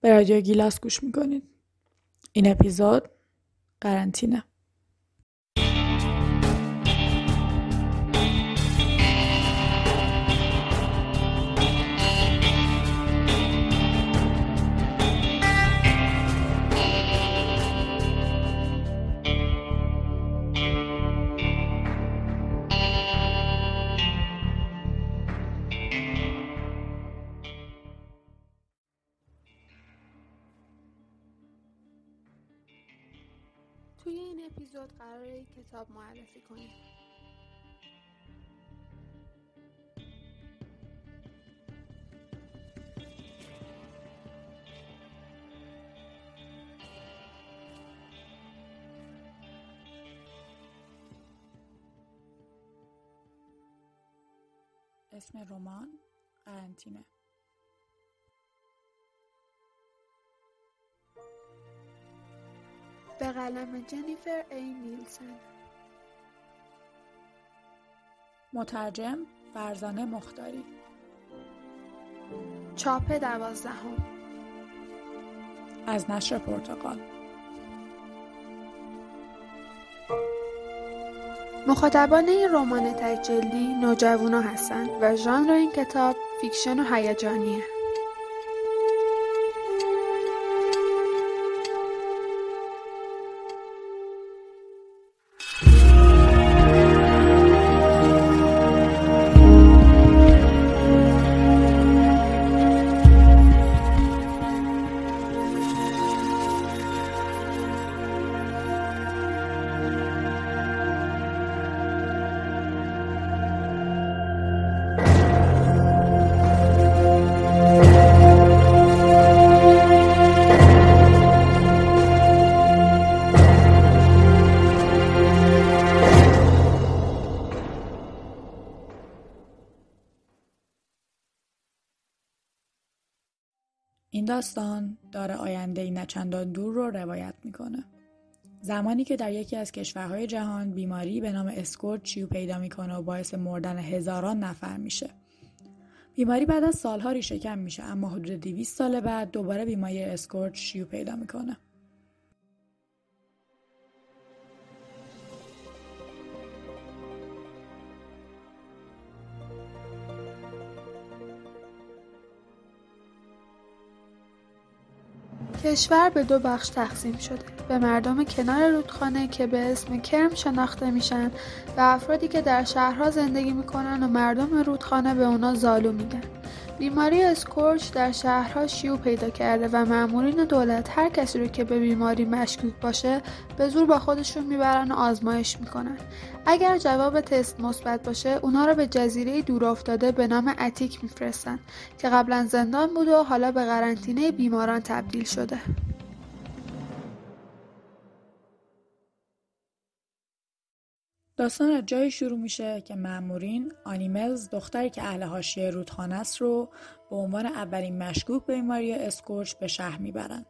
به رادیو گیلاس گوش می‌کنید. این اپیزود قرنطینه. اپیزود قراره کتاب معرفی کنیم اسم رمان قرنطینه. به قلم جنیفر ای نیلسن. مترجم فرزانه مختاری. چاپ دوازدهم. از نشر پرتقال. مخاطبان این رمان تخیلی نوجوانا هستند و ژانر این کتاب fiction و هیجانیه. داستان داره آینده ای نچندان دور رو روایت می‌کنه. زمانی که در یکی از کشورهای جهان بیماری به نام اسکورچ شیوع پیدا می‌کنه و باعث مردن هزاران نفر میشه. بیماری بعد از سالها ریشهکن میشه اما حدود 200 سال بعد دوباره بیماری اسکورچ شیوع پیدا می‌کنه. کشور به دو بخش تقسیم شده. به مردم کنار رودخانه که به اسم کرم شناخته میشن و افرادی که در شهرها زندگی می‌کنن و مردم رودخانه به اونا زالو میگن. بیماری اسکورچ در شهرها شیوع پیدا کرده و مامورین دولت هر کسی رو که به بیماری مشکوک باشه به زور با خودشون می‌برن و آزمایش می‌کنن. اگر جواب تست مثبت باشه اونا رو به جزیره دور افتاده به نام اتیک میفرستن که قبلا زندان بود و حالا به قرنطینه بیماران تبدیل شده. داستان از جایی شروع میشه که مامورین آنی ملز دختری که اهل حاشیه رودخانه است رو به عنوان اولین مشکوک به بیماری اسکورچ به شهر می‌برن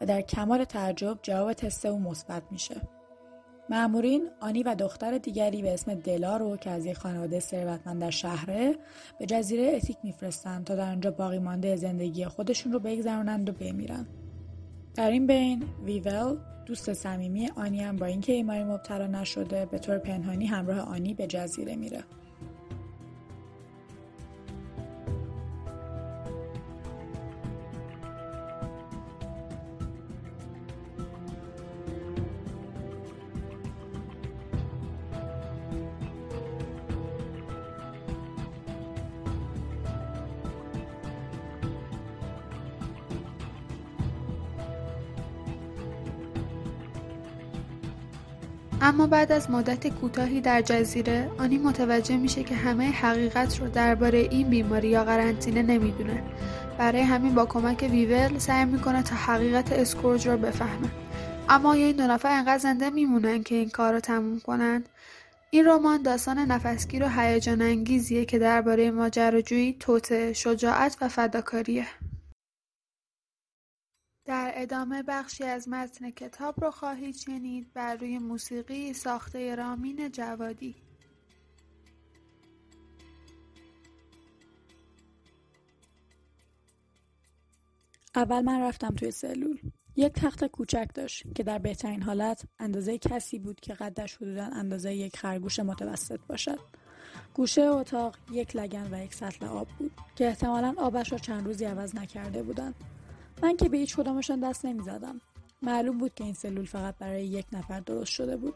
و در کمال تعجب جواب تست او مثبت میشه. مامورین آنی و دختر دیگری به اسم دلا رو که از یک خانواده ثروتمند در شهره به جزیره اتیک میفرستند تا در آنجا باقی مانده زندگی خودشون رو بگذرونند و بمیرن. در این بین ویول دوست صمیمی آنی هم با اینکه بیماری مبتلا نشده به طور پنهانی همراه آنی به جزیره میره. اما بعد از مدت کوتاهی در جزیره آنی متوجه میشه که همه حقیقت رو درباره این بیماری یا قرنطینه نمی‌دونه. برای همین با کمک ویول سعی می‌کنه تا حقیقت اسکورج رو بفهمه. اما این دو نفر انقدر زنده میمونن که این کار رو تموم کنن؟ این رمان داستان نفسگیر و هیجان انگیزیه که درباره ماجراجویی، توطئه، شجاعت و فداکاریه. در ادامه بخشی از متن کتاب رو خواهید شنید بر روی موسیقی ساخته رامین جوادی. اول من رفتم توی سلول. یک تخت کوچک داشت که در بهترین حالت اندازه کسی بود که قدش حدودا اندازه یک خرگوش متوسط باشد. گوشه اتاق یک لگن و یک سطل آب بود که احتمالا آبش را چند روزی عوض نکرده بودند. من که به هیچ کدامشان دست نمی‌زدم. معلوم بود که این سلول فقط برای یک نفر درست شده بود.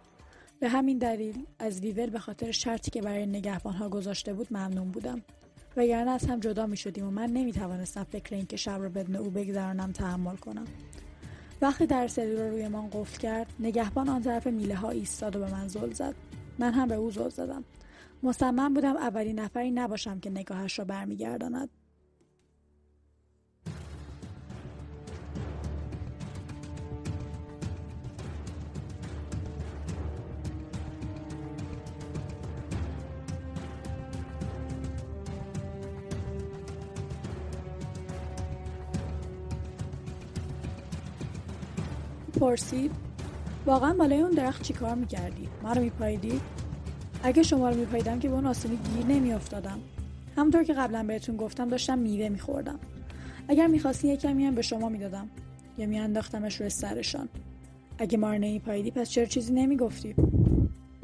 به همین دلیل از ویول به خاطر شرطی که برای نگهبانها گذاشته بود ممنون بودم. وگرنه از هم جدا می شدیم و من نمی توانستم فکر اینکه شب را بدون او بگذرانم تحمل کنم. وقتی در سلول رو روی من قفل کرد نگهبان آن طرف میله ها ایستاد و به من زل زد. من هم به او زل زدم. مصمم بودم اولین نفری نباشم که نگاهش را برمیگرداند. پرسید واقعا بالای اون درخت چیکار می‌کردی؟ ما رو میپاییدی؟ اگه شما رو میپاییدم که به اون آسونی گیر نمیافتادم. همونطور که قبلا بهتون گفتم داشتم میوه میخوردم. اگر می‌خواستی یه کمی هم به شما می‌دادم. یا میانداختمش روی سرشان. اگه ما رو نمیپاییدی پس چرا چیزی نمی‌گفتی؟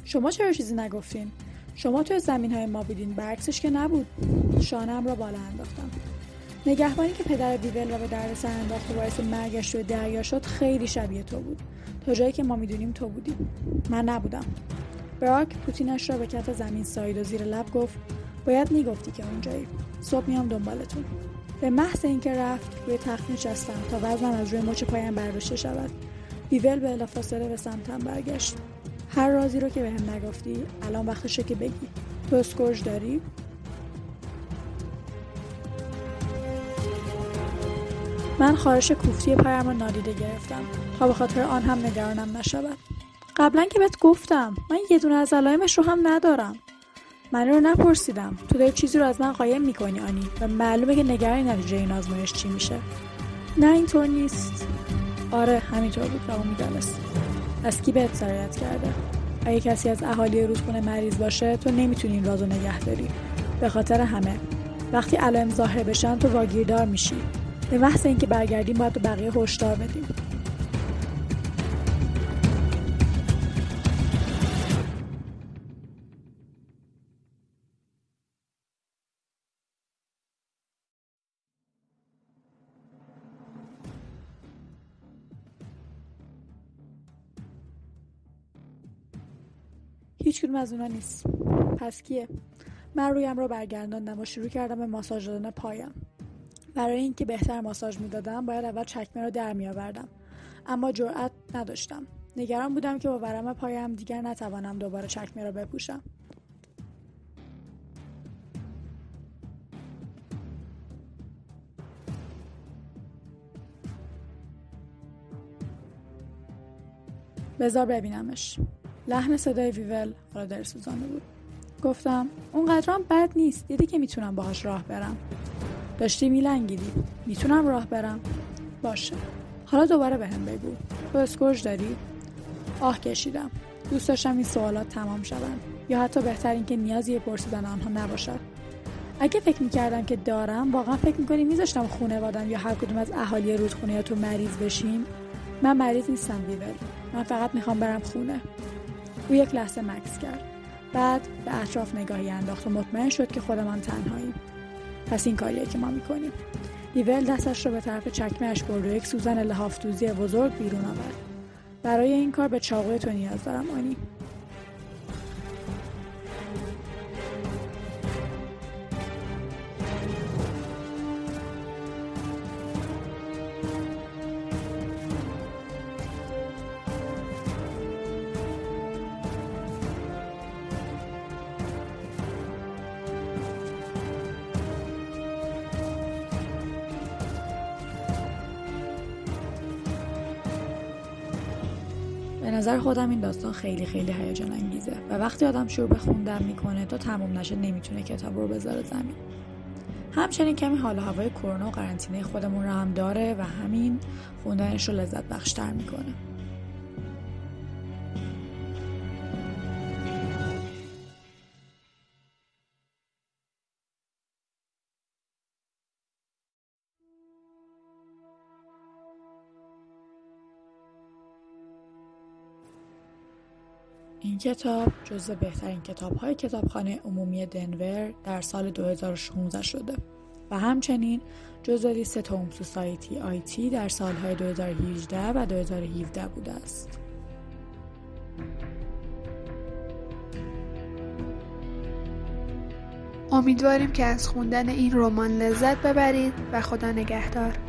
شما چرا چیزی نگفتین؟ شما توی زمین های ما بودین. برعکسش که نبود. شانم را بالا انداختم. نگهبانی که پدر دیول و به دردسر انداخت و باعث مرگش روی دریا شد خیلی شبیه تو بود. تا جایی که ما می‌دونیم تو بودی. من نبودم. براک پوتینش را به کف زمین ساید و زیر لب گفت باید می‌گفتی که اونجایی. صبح میام دنبالتون. به محض اینکه رفت روی تخت نشستم تا وزنم از روی مچ پایم برداشته شود. دیول به بلافاصله به سمتم برگشت. هر رازی رو که بهم به نگفتی الان وقتشه که بگی. تو اسکورج داری؟ من خارش کوفتی پایم را نادیده گرفتم. تا به خاطر آن هم نگرانم نشود. قبلا که بهت گفتم من یه دونه از علائمش رو هم ندارم. من رو نپرسیدم. تو داری چیزی رو از من قایم می‌کنی آنی؟ و معلومه که نگرانی نتیجه این آزمایش چی میشه. نه اینطور نیست. آره همینطور بود و می‌دانست. از کی بهت سرایت کرده؟ اگه کسی از اهالی رودخونه مریض باشه تو نمی‌تونی این رازو نگه داری. به خاطر همه. وقتی علائم ظاهر بشن تو واگیردار میشی. به محض اینکه برگردیم باید به بقیه هشدار بدیم. هیچ از اونا نیست. پس کیه؟ من رویم را برگرداندم و شروع کردم به ماساژ دادن پایم. برای اینکه بهتر ماساژ می‌دادم باید اول چکمه را در میآوردم. اما جرأت نداشتم. نگران بودم که با ورم پایم دیگر نتوانم دوباره چکمه را بپوشم. بذار ببینمش. لحن صدای ویول حالا در سوزانه بود. گفتم اونقدرام بد نیست. دیدی که می‌تونم باهاش راه برم. داشتی میلنگیدی. می‌تونم راه برم؟ باشه. حالا دوباره به هم بگو. تو اسکورج داری؟ آه کشیدم. دوست داشتم این سوالات تمام شوند یا حتی بهتر اینکه نیازی پرسیدن آنها نباشد اگه فکر می‌کردم که دارم واقعا فکر می‌کنی میذاشتم خونه وادم یا هر کدوم از اهالی رودخونه یا تو مریض بشیم؟ من مریض نیستم بیول من فقط می‌خوام برم خونه. او یک لحظه مکس کرد. بعد به اطراف نگاهی انداخت و مطمئن شد که خودمان تنهاییم. پس این کاریه که ما می‌کنیم. دیول دستش رو به طرف چکمهش برد و یک سوزن لحافتوزی بزرگ بیرون آورد. برای این کار به چاقوی تو نیاز دارم آنی. نظر خودم این داستان خیلی خیلی هیجان انگیزه و وقتی آدم شروع به خوندن می‌کنه تا تموم نشه نمی‌تونه کتاب رو بذاره زمین. همچنین کمی حال هوای کرونا و قرنطینه خودمون رو هم داره و همین خوندنش رو لذت بخشتر می‌کنه. این کتاب جزو بهترین کتاب های کتابخانه عمومی دنور در سال 2016 شده و همچنین جزو لیست توم سوسایتی آیتی در سالهای 2018 و 2017 بوده است. امیدواریم که از خوندن این رمان لذت ببرید و خدا نگهدار.